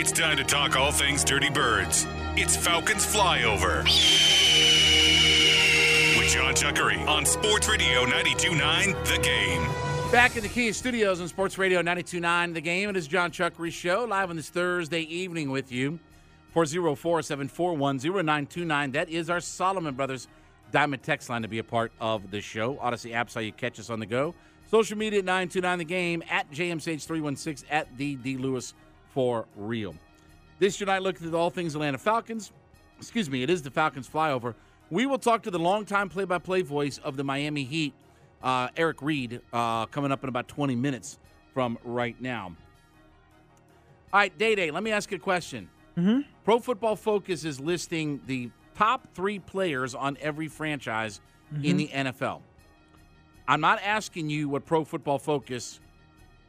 It's time to talk all things Dirty Birds. It's Falcons Flyover. With Jon Chuckery on Sports Radio 929 The Game. Back in the Kia Studios on Sports Radio 929 The Game. It is Jon Chuckery Show live on this Thursday evening with you. 404 741 0929. That is our Solomon Brothers Diamond text line to be a part of the show. Audacy app's how you catch us on the go. Social media at 929 The Game, at JMSH316, at the D Lewis for real. This your night look at all things Atlanta Falcons. Excuse me, it is the Falcons flyover. We will talk to the longtime play by play voice of the Miami Heat, uh, Eric Reid, uh, coming up in about 20 minutes from right now. All right, Day Day, let me ask you a question. Mm-hmm. Pro Football Focus is listing the top three players on every franchise in the NFL. I'm not asking you what Pro Football Focus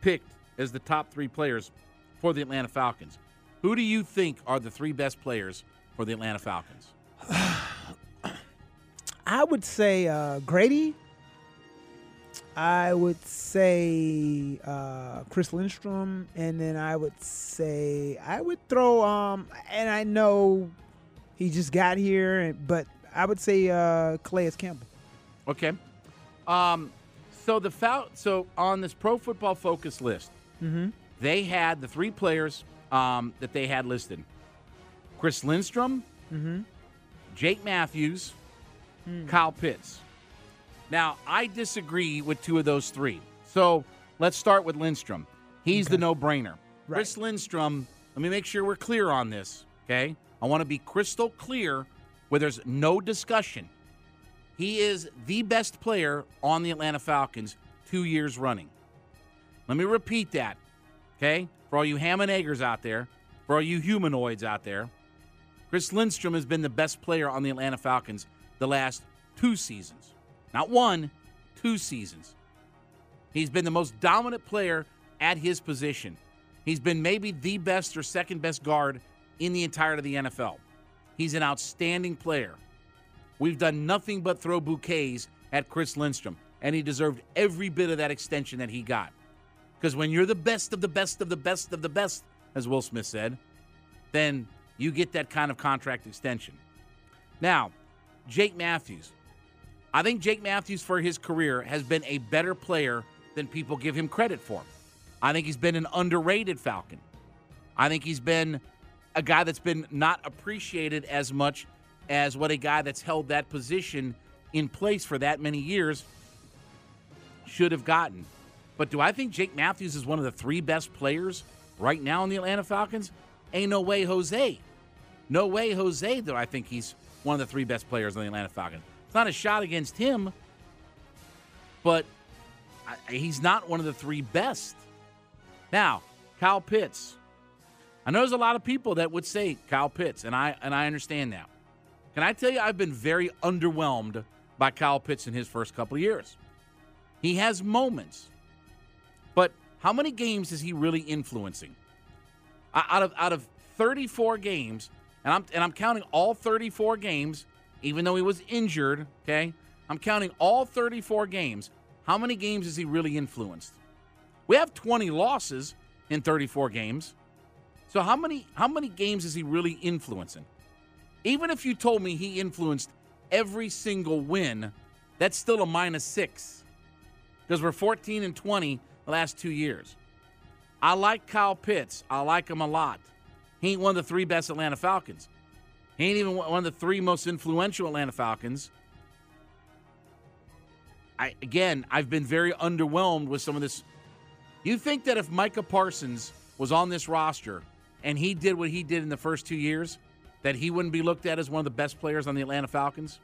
picked as the top three players for the Atlanta Falcons. Who do you think are the three best players for the Atlanta Falcons? I would say uh, Grady. I would say uh, Chris Lindstrom, and then I would say I would throw. Um, and I know he just got here, but I would say uh, Calais Campbell. Okay. Um, so the Fal- so on this Pro Football Focus list, they had the three players um, that they had listed: Chris Lindstrom, Jake Matthews, Kyle Pitts. Now I disagree with two of those three. So let's start with Lindstrom. He's the no-brainer. Chris Lindstrom. Let me make sure we're clear on this. Okay, I want to be crystal clear where there's no discussion. He is the best player on the Atlanta Falcons two years running. Let me repeat that, okay? For all you ham and eggers out there, for all you humanoids out there, Chris Lindstrom has been the best player on the Atlanta Falcons the last two seasons. Not one, two seasons. He's been the most dominant player at his position. He's been maybe the best or second best guard in the entirety of the NFL. He's an outstanding player. We've done nothing but throw bouquets at Chris Lindstrom, and he deserved every bit of that extension that he got. Because when you're the best of the best of the best of the best, as Will Smith said, then you get that kind of contract extension. Now, Jake Matthews. I think Jake Matthews, for his career, has been a better player than people give him credit for. I think he's been an underrated Falcon. I think he's been a guy that's been not appreciated as much as what a guy that's held that position in place for that many years should have gotten. But do I think Jake Matthews is one of the three best players right now in the Atlanta Falcons? Ain't no way, Jose. No way, Jose, do I think he's one of the three best players on the Atlanta Falcons. It's not a shot against him, but he's not one of the three best. Now, Kyle Pitts. I know there's a lot of people that would say Kyle Pitts, and I and I understand that. Can I tell you, I've been very underwhelmed by Kyle Pitts in his first couple years. He has moments, but how many games is he really influencing? Out of out of 34 games, and I'm and I'm counting all 34 games, even though he was injured. Okay, I'm counting all 34 games. How many games is he really influenced? We have 20 losses in 34 games. So how many how many games is he really influencing? Even if you told me he influenced every single win, that's still a minus six. Because we're 14 and 20 the last two years. I like Kyle Pitts. I like him a lot. He ain't one of the three best Atlanta Falcons. He ain't even one of the three most influential Atlanta Falcons. I again, I've been very underwhelmed with some of this. You think that if Micah Parsons was on this roster and he did what he did in the first two years, that he wouldn't be looked at as one of the best players on the Atlanta Falcons?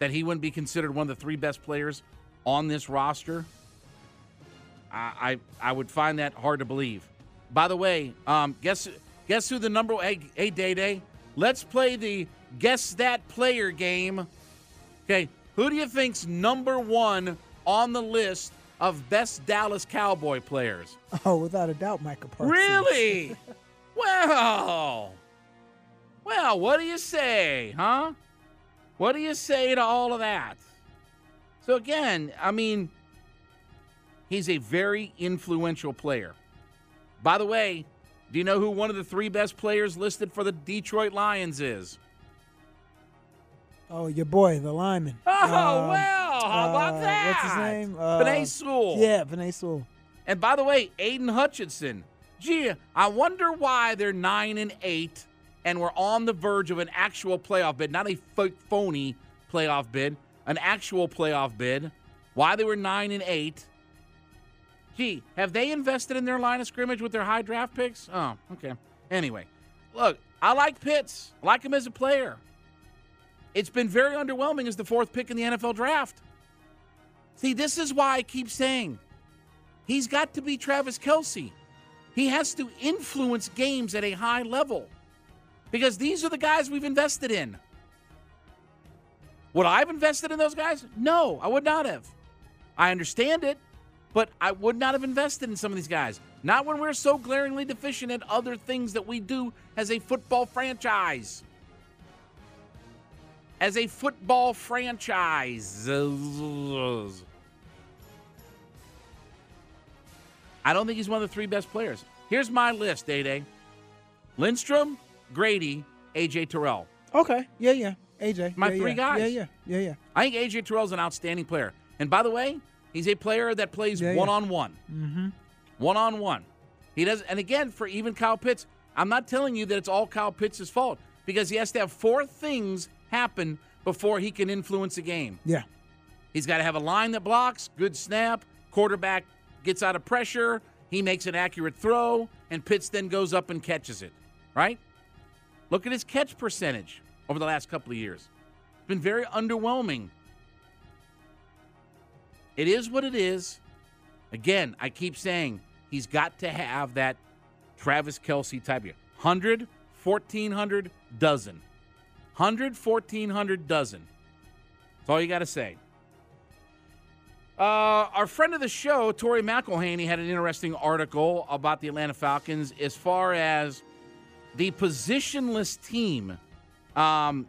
That he wouldn't be considered one of the three best players on this roster? I I, I would find that hard to believe. By the way, um, guess guess who the number hey hey Day Day? Let's play the guess that player game. Okay, who do you think's number one on the list of best Dallas Cowboy players? Oh, without a doubt, Michael Parsons. Really? well, well, what do you say, huh? What do you say to all of that? So again, I mean, he's a very influential player. By the way, Do you know who one of the three best players listed for the Detroit Lions is? Oh, your boy, the lineman. Oh, Uh, well, how about uh, that? What's his name? Uh, Penei Sewell. Yeah, Penei Sewell. And by the way, Aidan Hutchinson. Gee, I wonder why they're nine and eight, and we're on the verge of an actual playoff bid, not a phony playoff bid, an actual playoff bid. Why they were nine and eight? Gee, have they invested in their line of scrimmage with their high draft picks? Oh, okay. Anyway, look, I like Pitts. I like him as a player. It's been very underwhelming as the fourth pick in the NFL draft. See, this is why I keep saying He's got to be Travis Kelce. He has to influence games at a high level because these are the guys we've invested in. Would I have invested in those guys? No, I would not have. I understand it, but I would not have invested in some of these guys. Not when we're so glaringly deficient at other things that we do as a football franchise. As a football franchise. I don't think he's one of the three best players. Here's my list, Day Day. Lindstrom, Grady, AJ Terrell. Okay. Yeah, yeah. AJ. My yeah, three yeah. guys. Yeah, yeah. Yeah, yeah. I think AJ Terrell's an outstanding player. And by the way, he's a player that plays Yeah, yeah. one on one. Mm-hmm. One on one. He does and again for even Kyle Pitts, I'm not telling you that it's all Kyle Pitts' fault because he has to have four things happen before he can influence a game. Yeah. He's got to have a line that blocks, good snap, quarterback gets out of pressure, he makes an accurate throw, and Pitts then goes up and catches it, right? Look at his catch percentage over the last couple of years. It's been very underwhelming. It is what it is. Again, I keep saying he's got to have that Travis Kelce type of 100, 1400, dozen. 100, 1400, dozen. That's all you got to say. Uh, our friend of the show, Tori McElhaney, had an interesting article about the Atlanta Falcons as far as the positionless team. Um,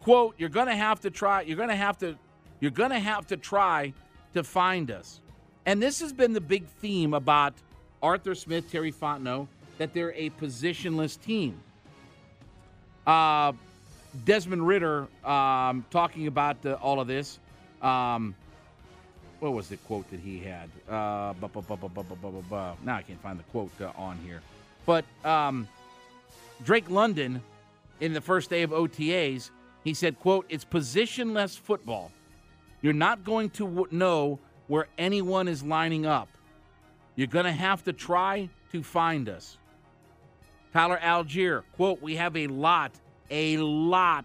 quote, you're gonna have to try, you're gonna have to, you're gonna have to try to find us. And this has been the big theme about Arthur Smith, Terry Fontenot, that they're a positionless team. Uh, Desmond Ridder um, talking about all of this. Um, what was the quote that he had? Now I can't find the quote uh, on here. But um, Drake London, in the first day of OTAs, he said, "quote It's positionless football." You're not going to w- know where anyone is lining up. You're going to have to try to find us." Tyler Allgeier, quote, We have a lot, a lot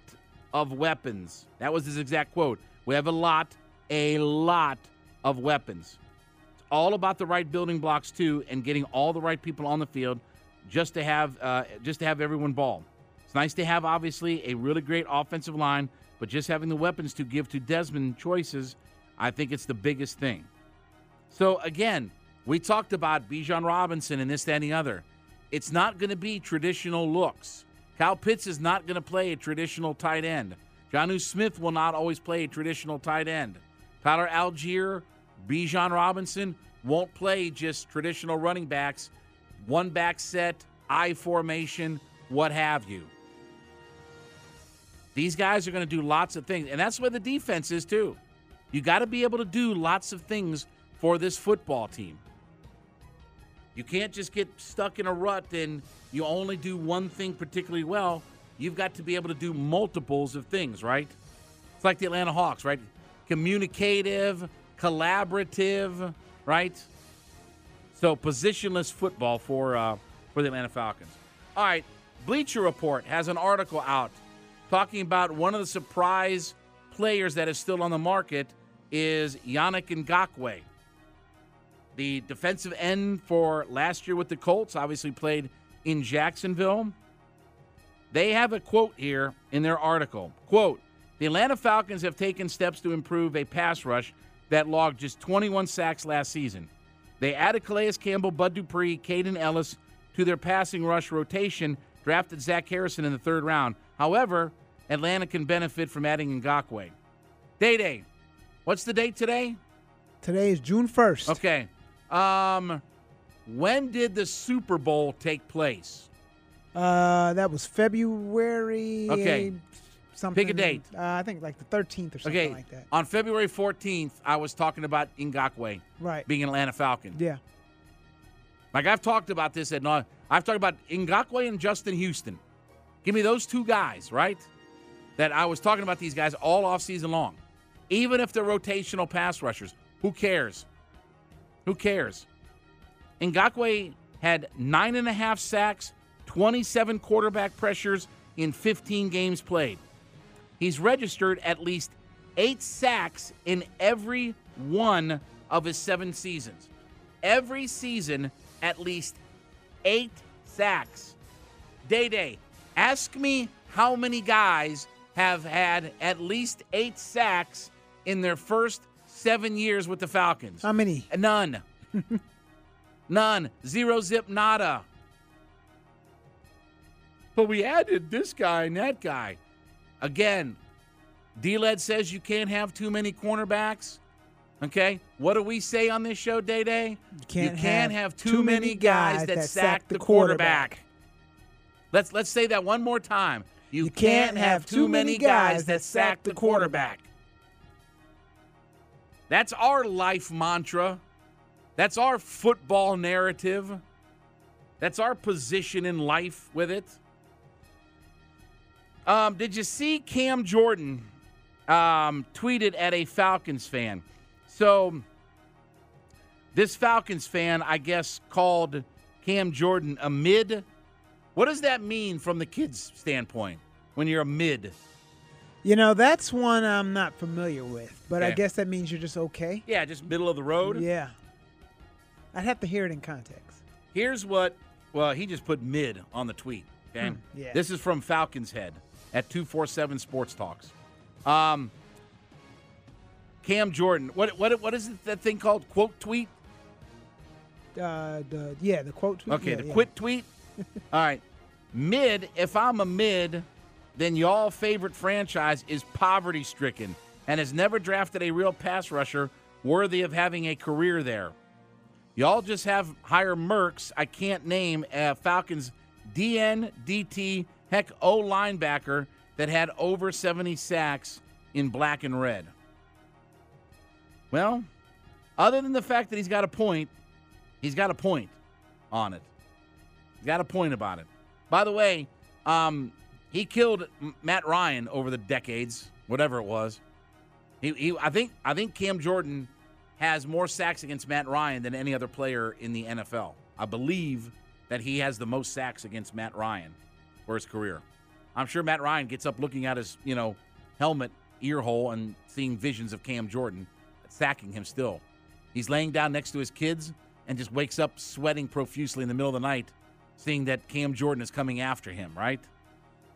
of weapons. That was his exact quote. We have a lot, a lot of weapons. It's all about the right building blocks too, and getting all the right people on the field, just to have uh, just to have everyone ball. It's nice to have obviously a really great offensive line, but just having the weapons to give to Desmond choices, I think it's the biggest thing. So again, we talked about Bijan Robinson and this, that, and the other. It's not going to be traditional looks. Kyle Pitts is not going to play a traditional tight end. Jonnu Smith will not always play a traditional tight end. Tyler Allgeier, Bijan Robinson won't play just traditional running backs, one back set, I formation, what have you. These guys are going to do lots of things, and that's where the defense is too. You got to be able to do lots of things for this football team. You can't just get stuck in a rut and you only do one thing particularly well. You've got to be able to do multiples of things, right? It's like the Atlanta Hawks, right? Communicative, collaborative, right? So positionless football for uh, for the Atlanta Falcons. All right, Bleacher Report has an article out talking about one of the surprise players that is still on the market is Yannick Ngakoue the defensive end for last year with the Colts, obviously played in Jacksonville. They have a quote here in their article. Quote, the Atlanta Falcons have taken steps to improve a pass rush that logged just 21 sacks last season. They added Calais Campbell, Bud Dupree, Kaden Elliss to their passing rush rotation, drafted Zach Harrison in the third round. However, Atlanta can benefit from adding Ngakoue. Day Day, what's the date today? Today is June 1st. Okay. Um, when did the Super Bowl take place? Uh, that was February. Okay. Something. Pick a date. Uh, I think like the 13th or something Okay, like that. on February 14th, I was talking about Ngakoue Right. being an Atlanta Falcon. Yeah. Like I've talked about this at I've talked about Ngakoue and Justin Houston. Give me those two guys, right? That I was talking about these guys all off season long. Even if they're rotational pass rushers, who cares? Who cares? Ngakoue had nine and a half sacks, 27 quarterback pressures in 15 games played. He's registered at least eight sacks in every one of his seven seasons. Every season, at least eight sacks. Day Day, ask me how many guys have had at least eight sacks in their first seven years with the Falcons. How many? None. None. Zero zip nada. But we added this guy and that guy. Again, D-Led says you can't have too many cornerbacks. Okay? What do we say on this show, Day Day? can't you can't have have too many guys that, sack the quarterback. Let's let's say that one more time. You, can't, have too many guys that sack the quarterback. That's our life mantra. That's our football narrative. That's our position in life with it. Um, did you see Cam Jordan um, tweeted at a Falcons fan? So, this Falcons fan, I guess, called Cam Jordan a mid. What does that mean from the kids' standpoint when you're a mid? You know, that's one I'm not familiar with, but I guess that means you're just okay. Yeah, just middle of the road. Yeah. I'd have to hear it in context. Here's what, well, he just put mid on the tweet. Okay. Hmm, yeah. This is from Falcons Head at 247 Sports Talks. Um, Cam Jordan, what, what, what is it, that thing called? Quote tweet? Uh, the yeah, the quote. tweet, Okay, yeah, the yeah. quit tweet. All right. Mid, if I'm a mid, then y'all favorite franchise is poverty stricken and has never drafted a real pass rusher worthy of having a career there. Y'all just have higher mercs. I can't name uh, Falcons DN, DT, heck, O linebacker that had over 70 sacks in black and red. Well, other than the fact that he's got a point, he's got a point on it. Got a point about it. By the way, um, he killed Matt Ryan over the decades, whatever it was. He, he, I think, I think Cam Jordan has more sacks against Matt Ryan than any other player in the NFL. I believe that he has the most sacks against Matt Ryan for his career. I'm sure Matt Ryan gets up looking at his, you know, helmet ear hole and seeing visions of Cam Jordan sacking him still. He's laying down next to his kids and just wakes up sweating profusely in the middle of the night, seeing that Cam Jordan is coming after him, right?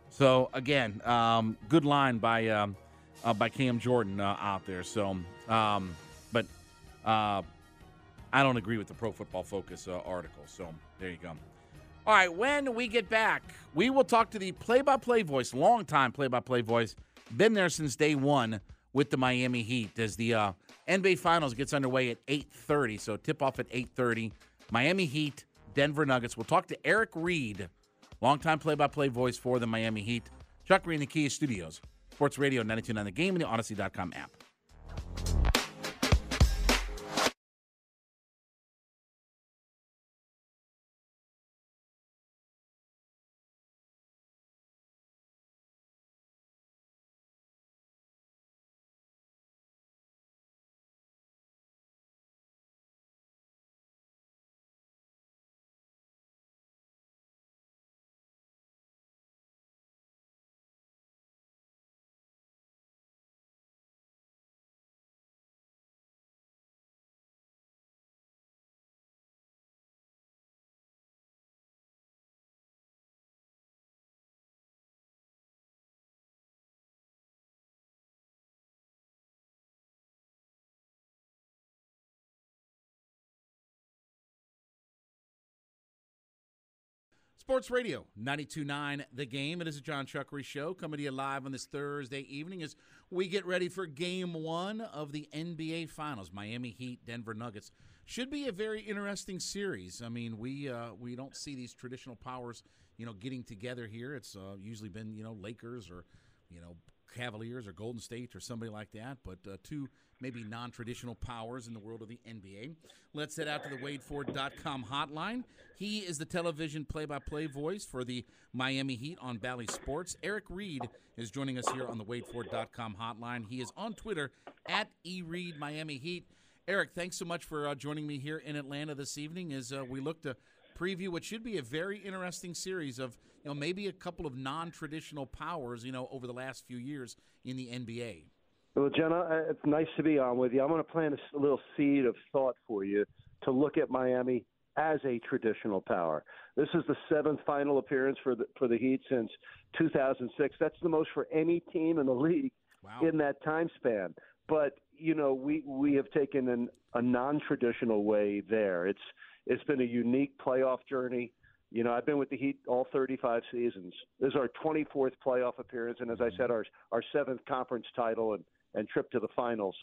So again, um, good line by um, uh, by Cam Jordan uh, out there. So, um, but uh, I don't agree with the Pro Football Focus uh, article. So there you go. All right, when we get back, we will talk to the play-by-play voice, longtime play-by-play voice, been there since day one with the Miami Heat as the uh, NBA Finals gets underway at 8:30. So tip off at 8:30. Miami Heat, Denver Nuggets. We'll talk to Eric Reid, longtime play-by-play voice for the Miami Heat. Chuck Reed in the Kia Studios, Sports Radio 92.9 The Game and the Audacy.com app. Sports Radio 929 The Game. It is a Jon Chuckery show coming to you live on this Thursday evening as we get ready for game one of the NBA Finals. Miami Heat, Denver Nuggets. Should be a very interesting series. I mean, we uh, we don't see these traditional powers, you know, getting together here. It's uh, usually been, you know, Lakers or, you know, Cavaliers or Golden State or somebody like that, but uh, two maybe non traditional powers in the world of the NBA. Let's head out to the WadeFord.com hotline. He is the television play by play voice for the Miami Heat on Bally Sports. Eric Reid is joining us here on the WadeFord.com hotline. He is on Twitter at eReed Miami Heat. Eric, thanks so much for uh, joining me here in Atlanta this evening as uh, we look to preview what should be a very interesting series of you know maybe a couple of non-traditional powers you know over the last few years in the NBA. Well, Jenna, uh, it's nice to be on with you. I'm going to plant a little seed of thought for you to look at Miami as a traditional power. This is the seventh final appearance for the for the Heat since 2006. That's the most for any team in the league wow. in that time span. But you know, we we have taken an, a non-traditional way there. It's it's been a unique playoff journey. You know, I've been with the Heat all 35 seasons. This is our 24th playoff appearance, and as I mm-hmm. said, our our seventh conference title and and trip to the finals.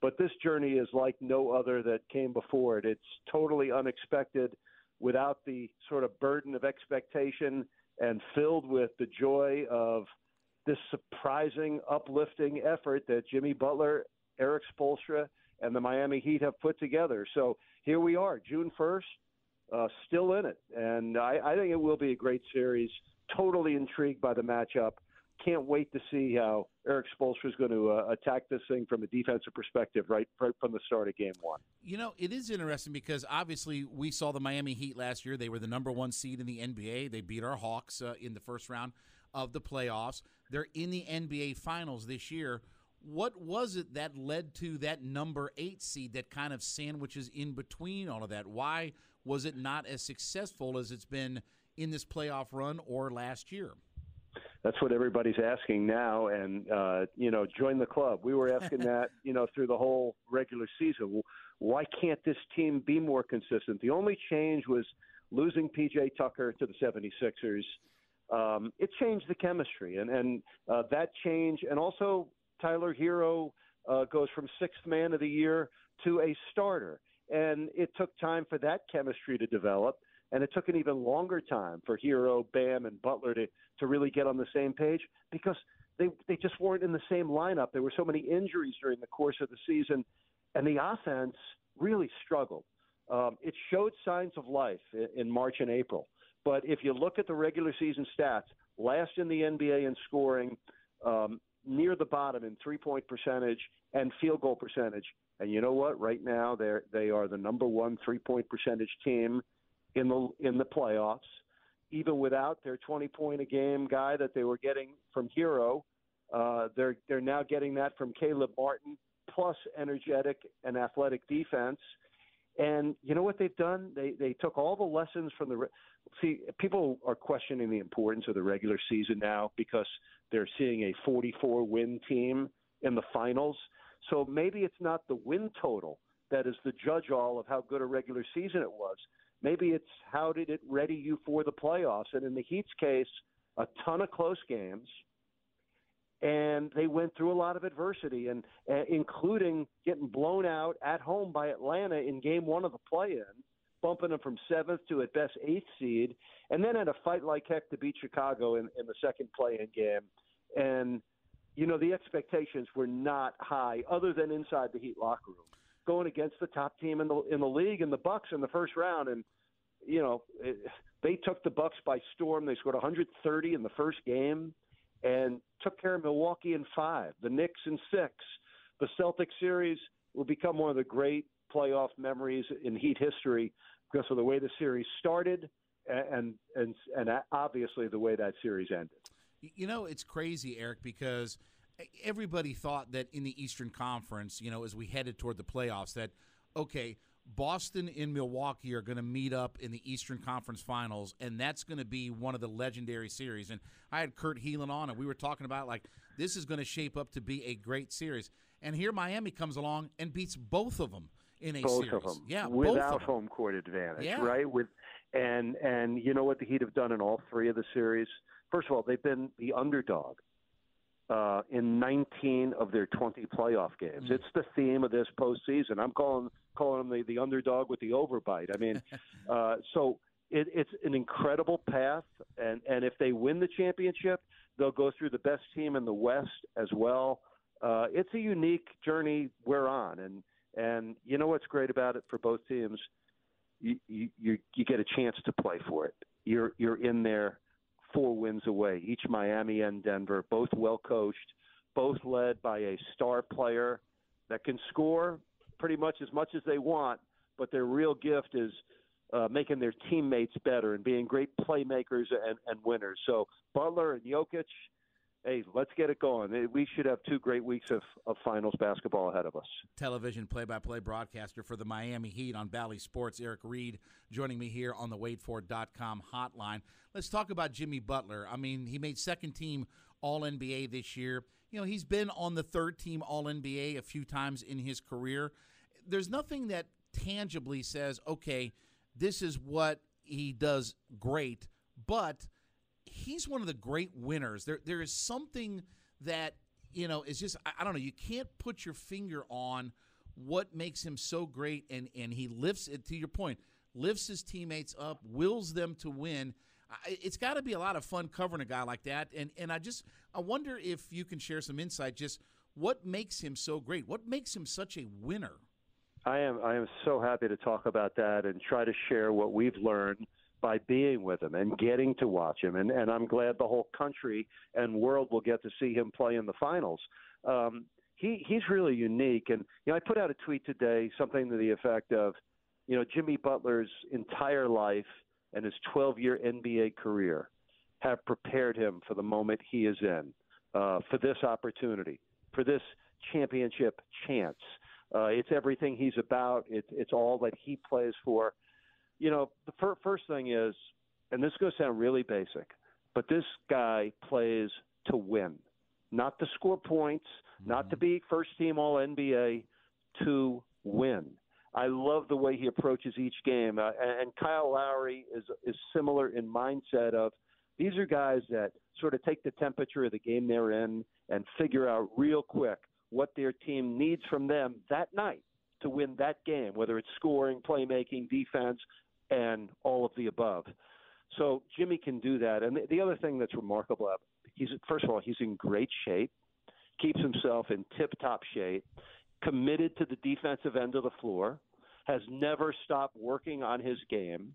But this journey is like no other that came before it. It's totally unexpected, without the sort of burden of expectation, and filled with the joy of this surprising, uplifting effort that Jimmy Butler, Erik Spoelstra, and the Miami Heat have put together. So here we are, June 1st, uh, still in it. And I, I think it will be a great series. Totally intrigued by the matchup. Can't wait to see how Erik Spoelstra is going to uh, attack this thing from a defensive perspective right, right from the start of game one. You know, it is interesting because obviously we saw the Miami Heat last year. They were the number one seed in the NBA. They beat our Hawks uh, in the first round of the playoffs. They're in the NBA Finals this year what was it that led to that number eight seed that kind of sandwiches in between all of that? Why was it not as successful as it's been in this playoff run or last year? That's what everybody's asking now, and uh, you know, join the club. We were asking that, you know, through the whole regular season. Why can't this team be more consistent? The only change was losing PJ Tucker to the 76ers. Um, it changed the chemistry, and and uh, that change, and also Tyler Herro uh, goes from sixth man of the year to a starter. And it took time for that chemistry to develop. And it took an even longer time for Herro, Bam, and Butler to, to really get on the same page because they, they just weren't in the same lineup. There were so many injuries during the course of the season, and the offense really struggled. Um, it showed signs of life in, in March and April. But if you look at the regular season stats, last in the NBA in scoring, um, near the bottom in three point percentage and field goal percentage. And you know what? Right now, they they are the number one three point percentage team in the in the playoffs, even without their 20 point a game guy that they were getting from Herro. Uh, they're they're now getting that from Caleb Martin, plus energetic and athletic defense. And you know what they've done? They they took all the lessons from the. See, people are questioning the importance of the regular season now because they're seeing a 44 win team in the finals. So maybe it's not the win total that is the judge all of how good a regular season it was. Maybe it's how did it ready you for the playoffs. And in the Heat's case, a ton of close games, and they went through a lot of adversity, and uh, including getting blown out at home by Atlanta in Game One of the play-in, bumping them from seventh to at best eighth seed, and then had a fight like heck to beat Chicago in, in the second play-in game and you know the expectations were not high, other than inside the Heat locker room, going against the top team in the in the league and the Bucks in the first round, and you know it, they took the Bucks by storm. They scored 130 in the first game, and took care of Milwaukee in five, the Knicks in six. The Celtics series will become one of the great playoff memories in Heat history because of the way the series started and and and obviously the way that series ended. You know, it's crazy, Eric, because everybody thought that in the Eastern Conference, you know, as we headed toward the playoffs, that, okay, Boston and Milwaukee are going to meet up in the Eastern Conference Finals, and that's going to be one of the legendary series. And I had Kurt Helin on, and we were talking about like this is going to shape up to be a great series. And here Miami comes along and beats both of them in a both series. of them, yeah, without home court advantage, yeah. right? With And and you know what the Heat have done in all three of the series? First of all, they've been the underdog uh, in 19 of their 20 playoff games. It's the theme of this postseason. I'm calling calling them the, the underdog with the overbite. I mean, uh, so it, it's an incredible path, and and if they win the championship, they'll go through the best team in the West as well. Uh, it's a unique journey we're on, and and you know what's great about it for both teams you, you you get a chance to play for it. You're you're in there four wins away. Each Miami and Denver, both well coached, both led by a star player that can score pretty much as much as they want, but their real gift is uh, making their teammates better and being great playmakers and, and winners. So Butler and Jokic, hey, let's get it going. We should have two great weeks of, of finals basketball ahead of us. Television play by play broadcaster for the Miami Heat on Bally Sports, Eric Reid, joining me here on the WadeFord.com hotline. Let's talk about Jimmy Butler. I mean, he made second team All NBA this year. You know, he's been on the third team All NBA a few times in his career. There's nothing that tangibly says, okay, this is what he does great, but he's one of the great winners. There there is something that you know is just I, I, don't know. You can't put your finger on what makes him so great, and and he lifts it to your point, lifts his teammates up, wills them to win. It's got to be a lot of fun covering a guy like that, and and I just I wonder if you can share some insight. Just what makes him so great? What makes him such a winner? I am I am so happy to talk about that and try to share what we've learned by being with him and getting to watch him. And, and I'm glad the whole country and world will get to see him play in the finals. Um, he, he's really unique. And, you know, I put out a tweet today, something to the effect of, you know, Jimmy Butler's entire life and his 12 year NBA career have prepared him for the moment he is in, uh, for this opportunity, for this championship chance. Uh, it's everything he's about. It's it's all that he plays for you know, the fir- first thing is, and this is going to sound really basic, but this guy plays to win, not to score points, mm-hmm. not to be first team All NBA, to win. I love the way he approaches each game, uh, and Kyle Lowry is is similar in mindset of these are guys that sort of take the temperature of the game they're in and figure out real quick what their team needs from them that night to win that game, whether it's scoring, playmaking, defense, and all of the above. So Jimmy can do that. And the, the other thing that's remarkable, he's first of all he's in great shape, keeps himself in tip-top shape, committed to the defensive end of the floor, has never stopped working on his game.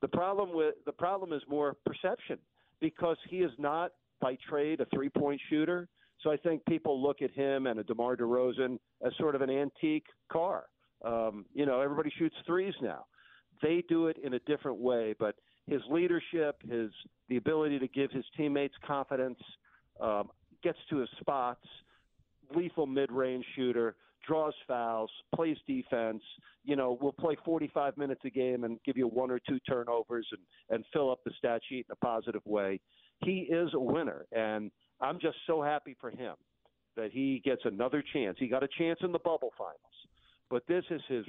The problem with the problem is more perception because he is not by trade a three-point shooter. So I think people look at him and a DeMar DeRozan as sort of an antique car. Um, you know, everybody shoots threes now they do it in a different way. But his leadership, his the ability to give his teammates confidence, um, gets to his spots, lethal mid-range shooter, draws fouls, plays defense. You know, will play 45 minutes a game and give you one or two turnovers and and fill up the stat sheet in a positive way. He is a winner, and I'm just so happy for him that he gets another chance. He got a chance in the bubble finals, but this is his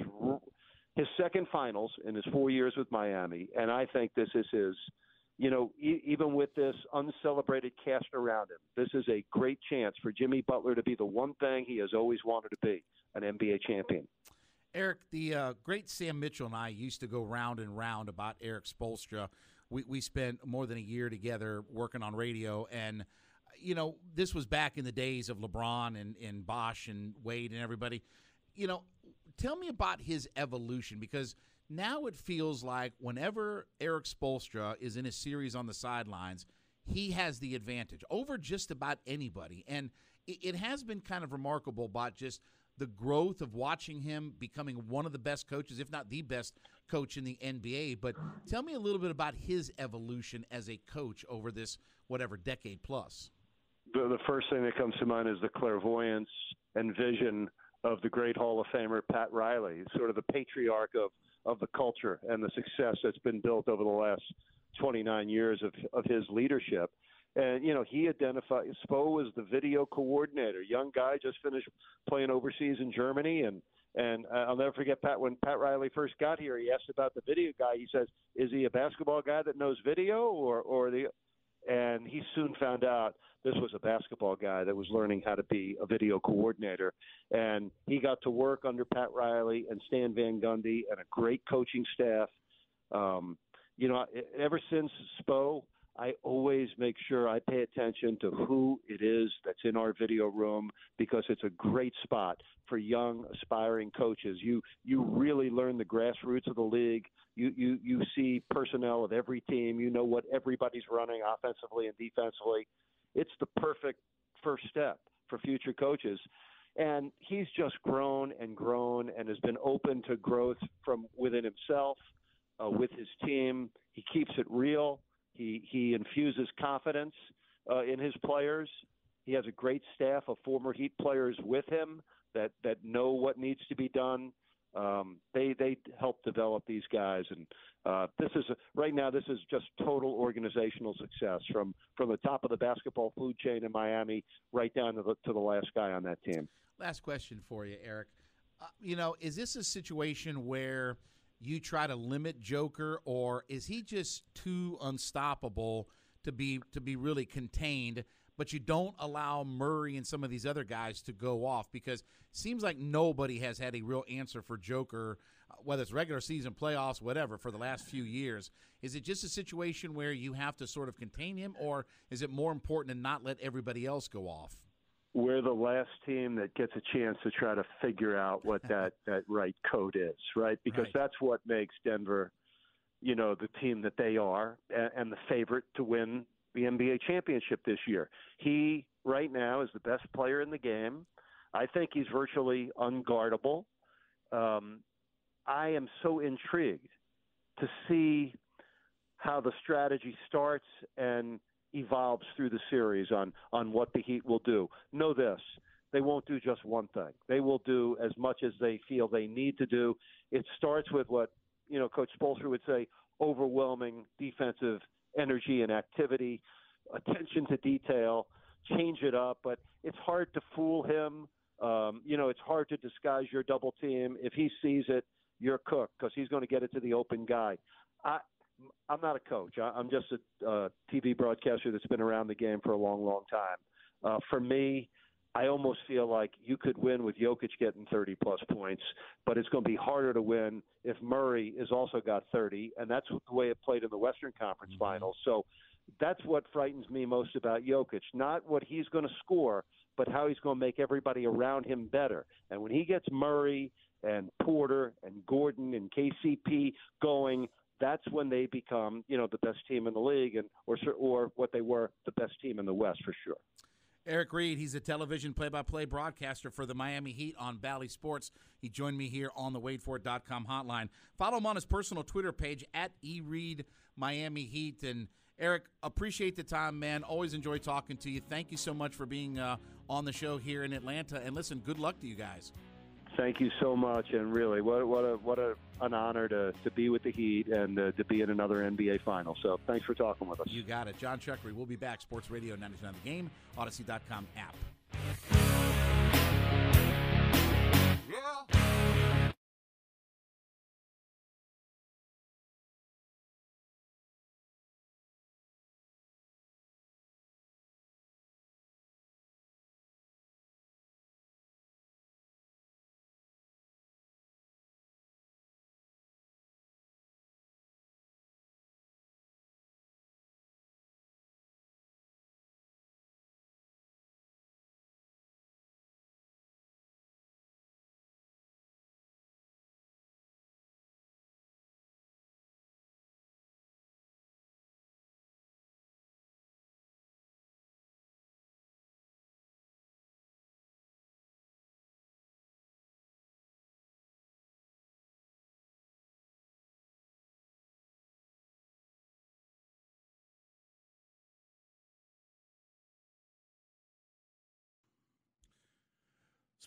his second finals in his four years with Miami, and I think this is his. You know, e- even with this uncelebrated cast around him, this is a great chance for Jimmy Butler to be the one thing he has always wanted to be an NBA champion. Eric, the uh, great Sam Mitchell and I used to go round and round about Erik Spoelstra. We, we spent more than a year together working on radio, and you know this was back in the days of LeBron and, and Bosh and Wade and everybody. You know, tell me about his evolution because now it feels like whenever Erik Spoelstra is in a series on the sidelines, he has the advantage over just about anybody. And it has been kind of remarkable about just the growth of watching him becoming one of the best coaches, if not the best coach in the NBA. But tell me a little bit about his evolution as a coach over this whatever decade plus. The, the first thing that comes to mind is the clairvoyance and vision of the great Hall of Famer Pat Riley, sort of the patriarch of of the culture and the success that's been built over the last 29 years of of his leadership. And you know, he identified Spo was the video coordinator, young guy just finished playing overseas in Germany, and And I'll never forget Pat when Pat Riley first got here. He asked about the video guy. He says, "Is he a basketball guy that knows video, or or the?" And he soon found out this was a basketball guy that was learning how to be a video coordinator. And he got to work under Pat Riley and Stan Van Gundy and a great coaching staff. Um, you know, ever since Spo, I always make sure I pay attention to who it is that's in our video room because it's a great spot for young aspiring coaches. You you really learn the grassroots of the league. You you you see personnel of every team. You know what everybody's running offensively and defensively. It's the perfect first step for future coaches. And he's just grown and grown and has been open to growth from within himself, uh, with his team. He keeps it real he he infuses confidence uh, in his players. He has a great staff of former Heat players with him that that know what needs to be done. Um, they they help develop these guys, and uh, this is a, right now. This is just total organizational success from from the top of the basketball food chain in Miami right down to the to the last guy on that team. Last question for you, Eric. Uh, you know, is this a situation where you try to limit Joker, or is he just too unstoppable to be to be really contained? But you don't allow Murray and some of these other guys to go off because seems like nobody has had a real answer for Joker, uh, whether it's regular season, playoffs, whatever, for the last few years. Is it just a situation where you have to sort of contain him, or is it more important to not let everybody else go off? We're the last team that gets a chance to try to figure out what that that right code is, right? Because right. that's what makes Denver, you know, the team that they are and, and the favorite to win the NBA championship this year. He right now is the best player in the game. I think he's virtually unguardable. Um, I am so intrigued to see how the strategy starts and evolves through the series on on what the Heat will do. Know this: they won't do just one thing. They will do as much as they feel they need to do. It starts with what you know Coach Spoelstra would say: overwhelming defensive energy and activity, attention to detail. Change it up, but it's hard to fool him. Um, you know, it's hard to disguise your double team. If he sees it, you're cooked because he's going to get it to the open guy. I, I'm not a coach. I'm just a uh, TV broadcaster that's been around the game for a long, long time. Uh, for me, I almost feel like you could win with Jokic getting 30 plus points, but it's going to be harder to win if Murray has also got 30, and that's the way it played in the Western Conference mm-hmm. Finals. So that's what frightens me most about Jokic. Not what he's going to score, but how he's going to make everybody around him better. And when he gets Murray and Porter and Gordon and KCP going, that's when they become, you know, the best team in the league, and or or what they were, the best team in the West for sure. Eric Reid, he's a television play-by-play broadcaster for the Miami Heat on Bally Sports. He joined me here on the WadeFord.com hotline. Follow him on his personal Twitter page at eReid Miami Heat. And Eric, appreciate the time, man. Always enjoy talking to you. Thank you so much for being uh, on the show here in Atlanta. And listen, good luck to you guys. Thank you so much, and really, what what a what a an honor to, to be with the Heat and uh, to be in another NBA final. So thanks for talking with us. You got it, Jon Chuckery. We'll be back. Sports Radio 99 The Game, Audacy.com app.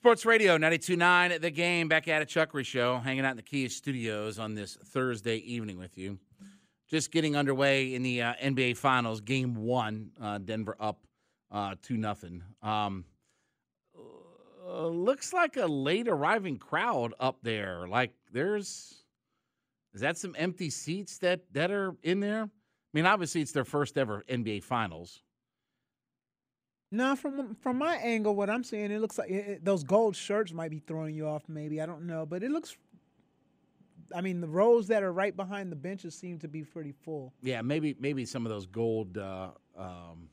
Sports Radio 92.9 The Game, back at a Chuckery Show, hanging out in the Kia Studios on this Thursday evening with you. Just getting underway in the uh, NBA Finals, Game One, uh, Denver up uh, two nothing. Um, Uh, looks like a late arriving crowd up there. Like there's, is that some empty seats that that are in there? I mean, obviously it's their first ever NBA Finals. No, from from my angle, what I'm seeing, it looks like it, those gold shirts might be throwing you off. Maybe I don't know, but it looks. I mean, the rows that are right behind the benches seem to be pretty full. Yeah, maybe maybe some of those gold, uh, um,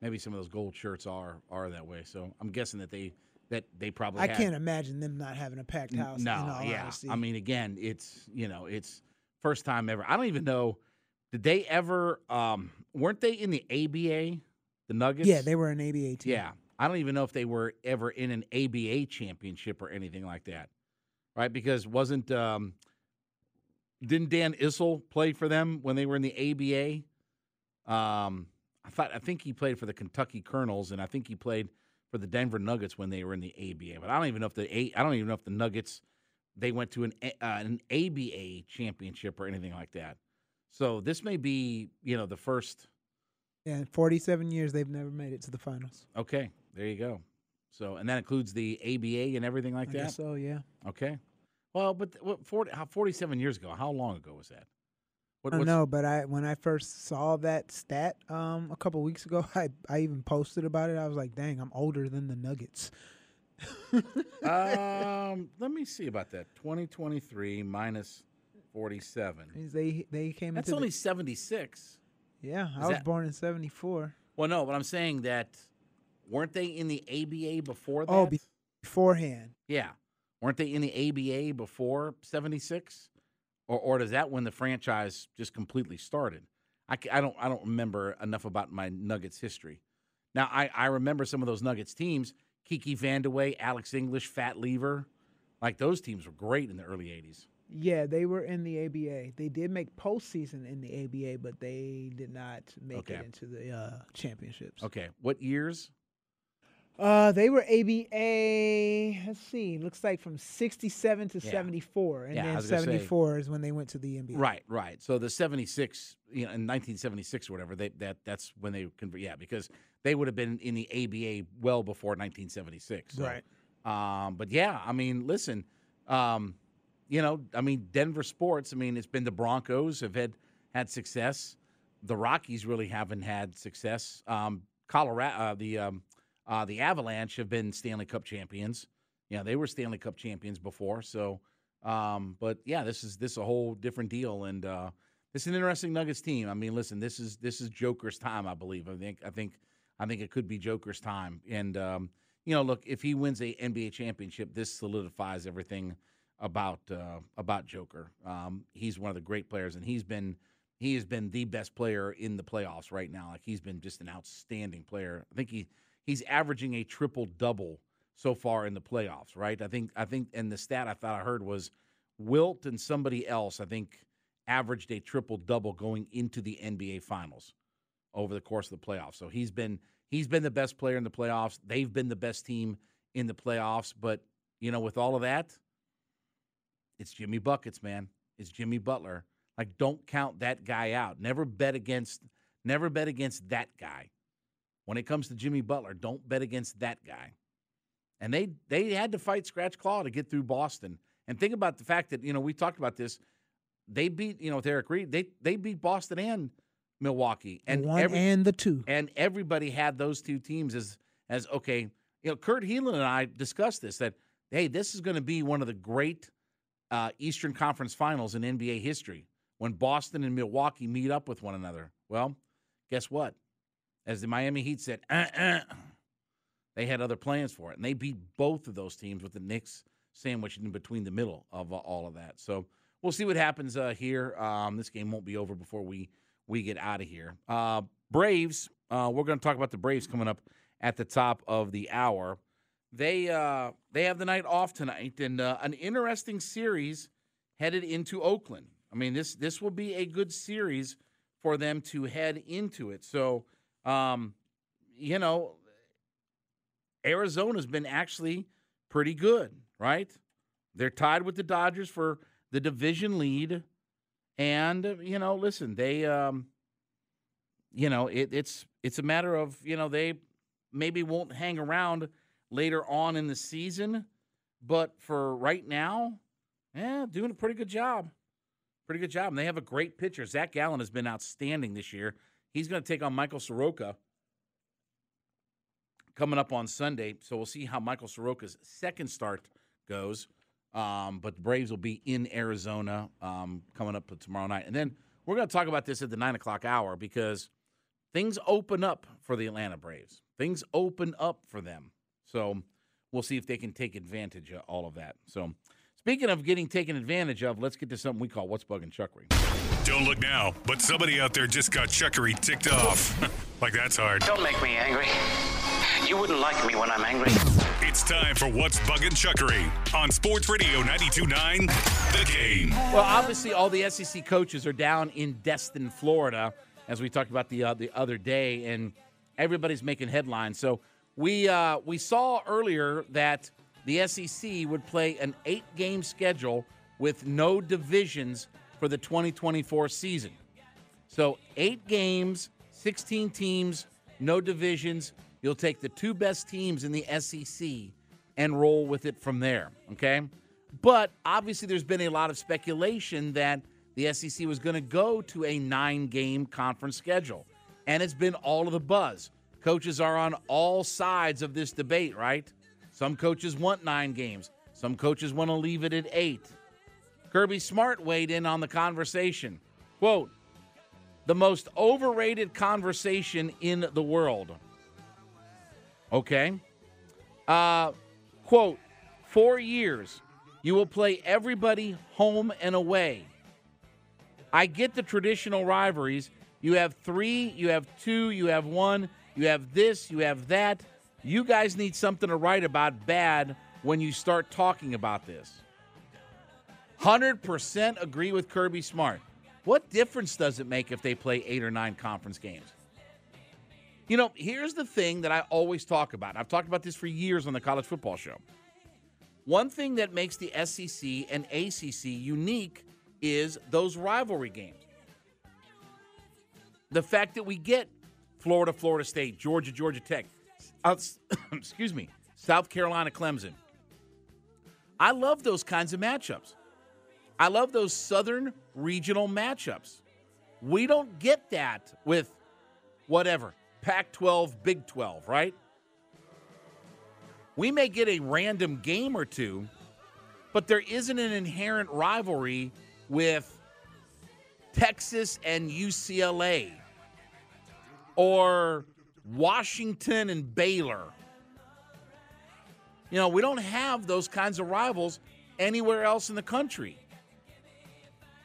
maybe some of those gold shirts are are that way. So I'm guessing that they that they probably. I had- can't imagine them not having a packed house. No, yeah. honesty. I mean, again, it's you know, it's first time ever. I don't even know. Did they ever? Um, weren't they in the ABA? The Nuggets. yeah, they were an ABA team. Yeah, I don't even know if they were ever in an ABA championship or anything like that, right? Because wasn't um, didn't Dan Issel play for them when they were in the ABA? Um, I thought I think he played for the Kentucky Colonels, and I think he played for the Denver Nuggets when they were in the ABA. But I don't even know if the I don't even know if the Nuggets they went to an uh, an ABA championship or anything like that. So this may be you know the first. Yeah, in 47 years they've never made it to the finals. Okay, there you go. So, and that includes the ABA and everything like I that. guess so. Yeah. Okay. Well, but th- what 40, how, 47 years ago? How long ago was that? What, I don't know, but I when I first saw that stat um, a couple weeks ago, I I even posted about it. I was like, "Dang, I'm older than the Nuggets." um, let me see about that. 2023 minus 47. Means they they came That's only the, 76. Yeah. I is was that- born in '74. Well, no, but I'm saying that weren't they in the ABA before oh, that? Oh, be- beforehand. yeah. Weren't they in the ABA before 76? Or, or does that when the franchise just completely started? I, ca- I don't I don't remember enough about my Nuggets history. Now I, I remember some of those Nuggets teams: Kiki Vandeweghe, Alex English, Fat Lever. Like those teams were great in the early '80s. Yeah, they were in the ABA. They did make postseason in the ABA, but they did not make Okay. it into the uh, championships. Okay, what years? Uh, they were ABA. Let's see. Looks like from '67 to Yeah. '74, and Yeah, then was gonna say- '74 is when they went to the NBA. Right, right. So the '76, you know, in 1976 or whatever, they that that's when they convert. Yeah, because they would have been in the ABA well before 1976. So, Right. Um, but yeah, I mean, listen, um, you know, I mean, Denver sports. I mean, it's been the Broncos have had had success. The Rockies really haven't had success. Um, Colorado, uh, the um, uh, the Avalanche have been Stanley Cup champions. Yeah, they were Stanley Cup champions before. So, um, but yeah, this is this is a whole different deal, and uh, an interesting Nuggets team. I mean, listen, this is this is Joker's time, I believe. I think I think I think it could be Joker's time, and um, you know, look, if he wins a NBA championship, this solidifies everything about uh, about Joker. Um, he's one of the great players, and he's been he has been the best player in the playoffs right now. Like he's been just an outstanding player. I think he he's averaging a triple double so far in the playoffs. Right? I think I think, and the stat I thought I heard was Wilt and somebody else. I think averaged a triple double going into the NBA Finals over the course of the playoffs. So he's been he's been the best player in the playoffs. They've been the best team in the playoffs. But you know, with all of that, it's Jimmy buckets, man. It's Jimmy Butler. Like, don't count that guy out. Never bet against. Never bet against that guy. When it comes to Jimmy Butler, don't bet against that guy. And they they had to fight scratch claw to get through Boston. And think about the fact that you know we talked about this. They beat you know with Eric Reid. They they beat Boston and Milwaukee, and one every, and the two. and everybody had those two teams as as okay. You know, Kurt Helin and I discussed this that hey, this is going to be one of the great uh, Eastern Conference Finals in NBA history when Boston and Milwaukee meet up with one another. Well, guess what? As the Miami Heat said, uh-uh, they had other plans for it, and they beat both of those teams with the Knicks sandwiched in between the middle of uh, all of that. So we'll see what happens uh, here. Um, this game won't be over before we we get out of here. Uh, Braves. Uh, we're going to talk about the Braves coming up at the top of the hour. They uh, they have the night off tonight, and uh, an interesting series headed into Oakland. I mean this this will be a good series for them to head into it. So, um, you know, Arizona's been actually pretty good, right? They're tied with the Dodgers for the division lead, and you know, listen, they, um, you know, it, it's it's a matter of you know they maybe won't hang around later on in the season. But for right now, yeah, doing a pretty good job. Pretty good job. And they have a great pitcher. Zach Gallen has been outstanding this year. He's going to take on Michael Soroka coming up on Sunday. So we'll see how Michael Soroka's second start goes. Um, but the Braves will be in Arizona um, coming up tomorrow night. And then we're going to talk about this at the nine o'clock hour because things open up for the Atlanta Braves. Things open up for them. So we'll see if they can take advantage of all of that. So speaking of getting taken advantage of, let's get to something we call What's Bugging Chuckery. Don't look now, but somebody out there just got Chuckery ticked off. like that's hard. Don't make me angry. You wouldn't like me when I'm angry. It's time for What's Bugging Chuckery on Sports Radio 92.9 The Game. Well, obviously, all the SEC coaches are down in Destin, Florida, as we talked about the uh, the other day, and everybody's making headlines. So we uh, we saw earlier that the SEC would play an eight game schedule with no divisions for the 2024 season. So eight games, 16 teams, no divisions. You'll take the two best teams in the SEC and roll with it from there. Okay. But obviously, there's been a lot of speculation that the SEC was going to go to a nine game conference schedule. And it's been all of the buzz. Coaches are on all sides of this debate, right? Some coaches want nine games, some coaches want to leave it at eight. Kirby Smart weighed in on the conversation. Quote, the most overrated conversation in the world. Okay. Uh, quote, four years, you will play everybody home and away. I get the traditional rivalries. You have three, you have two, you have one, you have this, you have that. You guys need something to write about bad when you start talking about this. 100% agree with Kirby Smart. What difference does it make if they play eight or nine conference games? You know, here's the thing that I always talk about. I've talked about this for years on the college football show. One thing that makes the SEC and ACC unique is those rivalry games. The fact that we get Florida, Florida State, Georgia, Georgia Tech, excuse me, South Carolina, Clemson. I love those kinds of matchups. I love those southern regional matchups. We don't get that with whatever, Pac 12, Big 12, right? We may get a random game or two, but there isn't an inherent rivalry with Texas and UCLA or Washington and Baylor. You know, we don't have those kinds of rivals anywhere else in the country.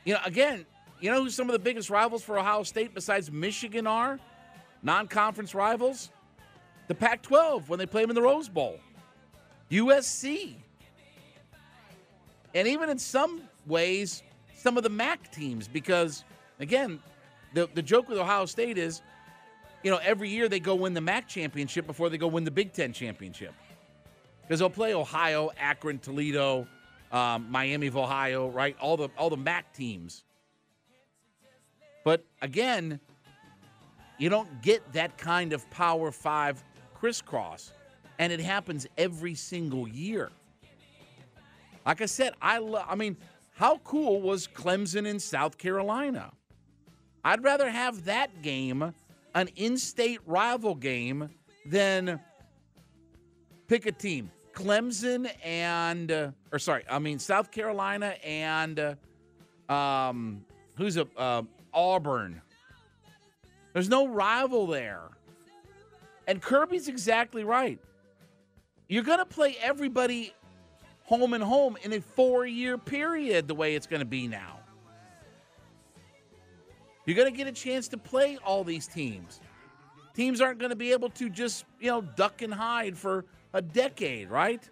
You know, again, you know who some of the biggest rivals for Ohio State besides Michigan are? Non conference rivals? The Pac 12 when they play them in the Rose Bowl, USC. And even in some ways, some of the MAC teams, because, again, the, the joke with Ohio State is, you know, every year they go win the MAC championship before they go win the Big Ten championship. Because they'll play Ohio, Akron, Toledo, um, Miami of Ohio, right? All the all the MAC teams. But again, you don't get that kind of Power Five crisscross, and it happens every single year. Like I said, I love. I mean, how cool was Clemson in South Carolina? I'd rather have that game, an in-state rival game, than pick a team. Clemson and, uh, or sorry, I mean South Carolina and uh, um, who's a uh, Auburn. There's no rival there, and Kirby's exactly right. You're going to play everybody home and home in a four-year period. The way it's going to be now, you're going to get a chance to play all these teams. Teams aren't going to be able to just you know duck and hide for a decade, right?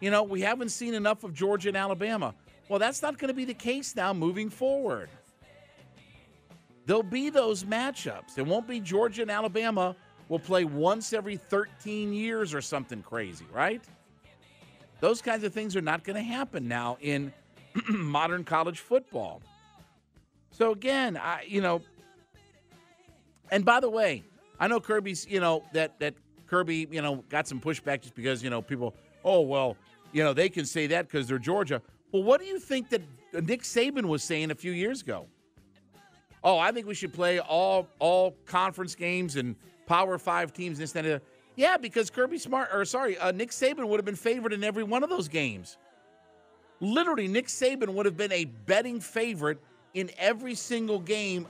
You know, we haven't seen enough of Georgia and Alabama. Well, that's not going to be the case now moving forward. There'll be those matchups. It won't be Georgia and Alabama will play once every 13 years or something crazy, right? Those kinds of things are not going to happen now in modern college football. So again, I you know, and by the way, I know Kirby's you know that that Kirby, you know, got some pushback just because you know people. Oh well, you know they can say that because they're Georgia. Well, what do you think that Nick Saban was saying a few years ago? Oh, I think we should play all all conference games and Power Five teams instead of yeah, because Kirby Smart or sorry, uh, Nick Saban would have been favored in every one of those games. Literally, Nick Saban would have been a betting favorite in every single game,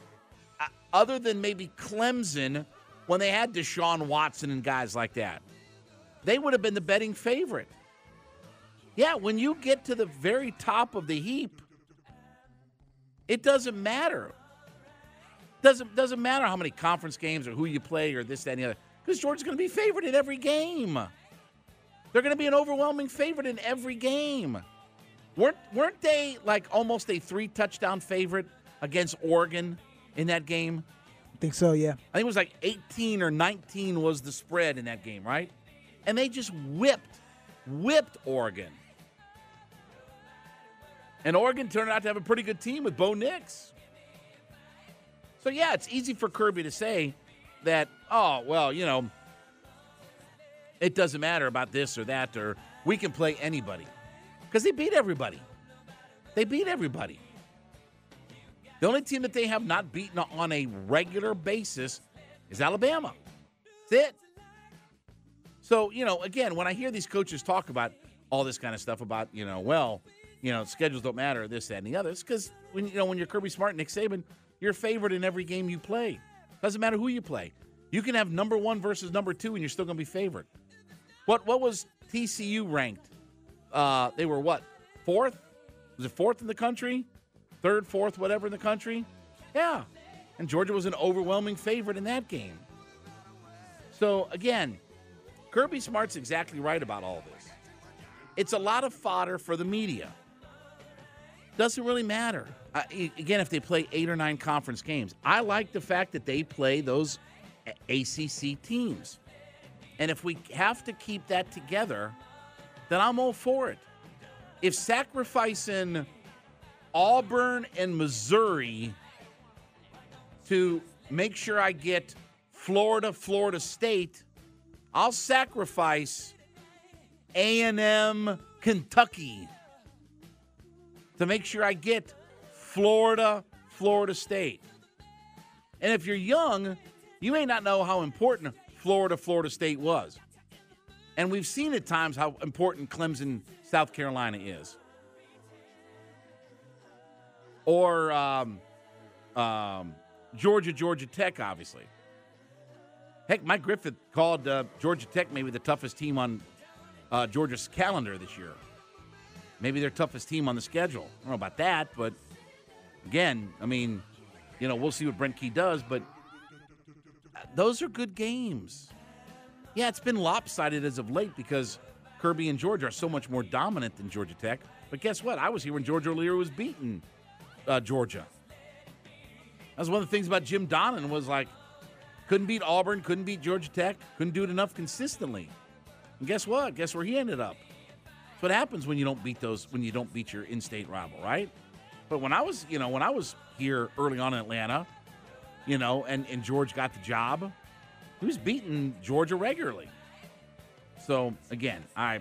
uh, other than maybe Clemson when they had Deshaun Watson and guys like that. They would have been the betting favorite. Yeah, when you get to the very top of the heap, it doesn't matter. Doesn't doesn't matter how many conference games or who you play or this, that, and the other. Because Georgia's going to be favored in every game. They're going to be an overwhelming favorite in every game. Weren't weren't they like almost a three touchdown favorite against Oregon in that game? I think so, yeah. I think it was like 18 or 19 was the spread in that game, right? And they just whipped, whipped Oregon. And Oregon turned out to have a pretty good team with Bo Nix. So, yeah, it's easy for Kirby to say that, oh, well, you know, it doesn't matter about this or that, or we can play anybody. Because they beat everybody. They beat everybody. The only team that they have not beaten on a regular basis is Alabama. That's it. So, you know, again, when I hear these coaches talk about all this kind of stuff about, you know, well, you know, schedules don't matter, this, that, and the other, it's because when you know when you're Kirby Smart, Nick Saban, you're favored in every game you play. Doesn't matter who you play. You can have number one versus number two, and you're still going to be favored. What what was TCU ranked? Uh, they were what fourth? Was it fourth in the country? Third, fourth, whatever in the country? Yeah, and Georgia was an overwhelming favorite in that game. So again, Kirby Smart's exactly right about all this. It's a lot of fodder for the media. Doesn't really matter. Uh, again, if they play eight or nine conference games, I like the fact that they play those ACC teams. And if we have to keep that together, then I'm all for it. If sacrificing Auburn and Missouri to make sure I get Florida, Florida State, I'll sacrifice A&M, Kentucky to make sure I get Florida, Florida State. And if you're young, you may not know how important Florida, Florida State was. And we've seen at times how important Clemson, South Carolina is. Or um, um, Georgia, Georgia Tech, obviously. Heck, Mike Griffith called uh, Georgia Tech maybe the toughest team on uh, Georgia's calendar this year. Maybe their toughest team on the schedule. I don't know about that, but again, I mean, you know, we'll see what Brent Key does, but those are good games. Yeah, it's been lopsided as of late because Kirby and Georgia are so much more dominant than Georgia Tech. But guess what? I was here when George O'Leary was beating uh, Georgia. That was one of the things about Jim Donnan was like, couldn't beat Auburn, couldn't beat Georgia Tech, couldn't do it enough consistently. And guess what? Guess where he ended up? That's what happens when you don't beat those when you don't beat your in-state rival, right? But when I was, you know, when I was here early on in Atlanta, you know, and, and George got the job, he was beating Georgia regularly. So again, I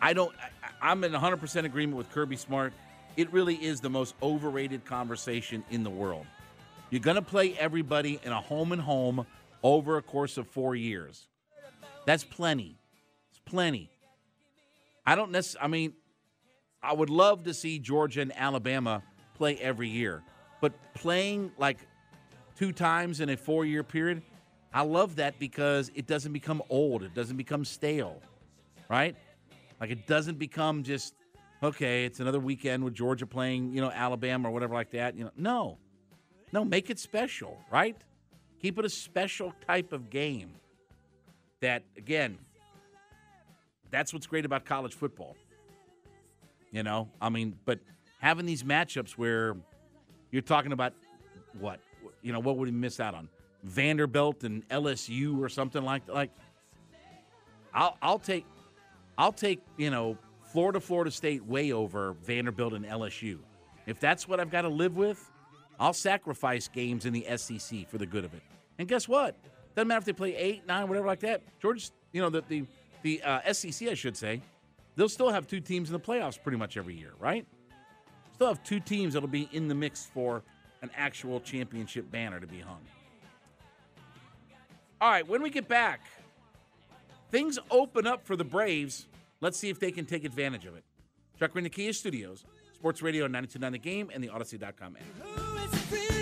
I don't I, I'm in 100% agreement with Kirby Smart. It really is the most overrated conversation in the world. You're going to play everybody in a home and home over a course of 4 years. That's plenty. It's plenty. I don't necessarily I mean I would love to see Georgia and Alabama play every year, but playing like two times in a four year period, I love that because it doesn't become old. It doesn't become stale, right? Like it doesn't become just, okay, it's another weekend with Georgia playing, you know, Alabama or whatever like that. You know, no, no, make it special, right? Keep it a special type of game. That again, that's what's great about college football. You know, I mean, but having these matchups where you're talking about what, you know, what would we miss out on? Vanderbilt and LSU or something like that. Like, I'll I'll take I'll take you know Florida Florida State way over Vanderbilt and LSU. If that's what I've got to live with, I'll sacrifice games in the SEC for the good of it. And guess what? Doesn't matter if they play eight, nine, whatever like that. Georgia, you know, the the the uh, SEC, I should say, they'll still have two teams in the playoffs pretty much every year, right? Still have two teams that'll be in the mix for an actual championship banner to be hung. All right, when we get back, things open up for the Braves. Let's see if they can take advantage of it. Chuck Kia Studios, Sports Radio 929 The Game, and the Audacy.com app.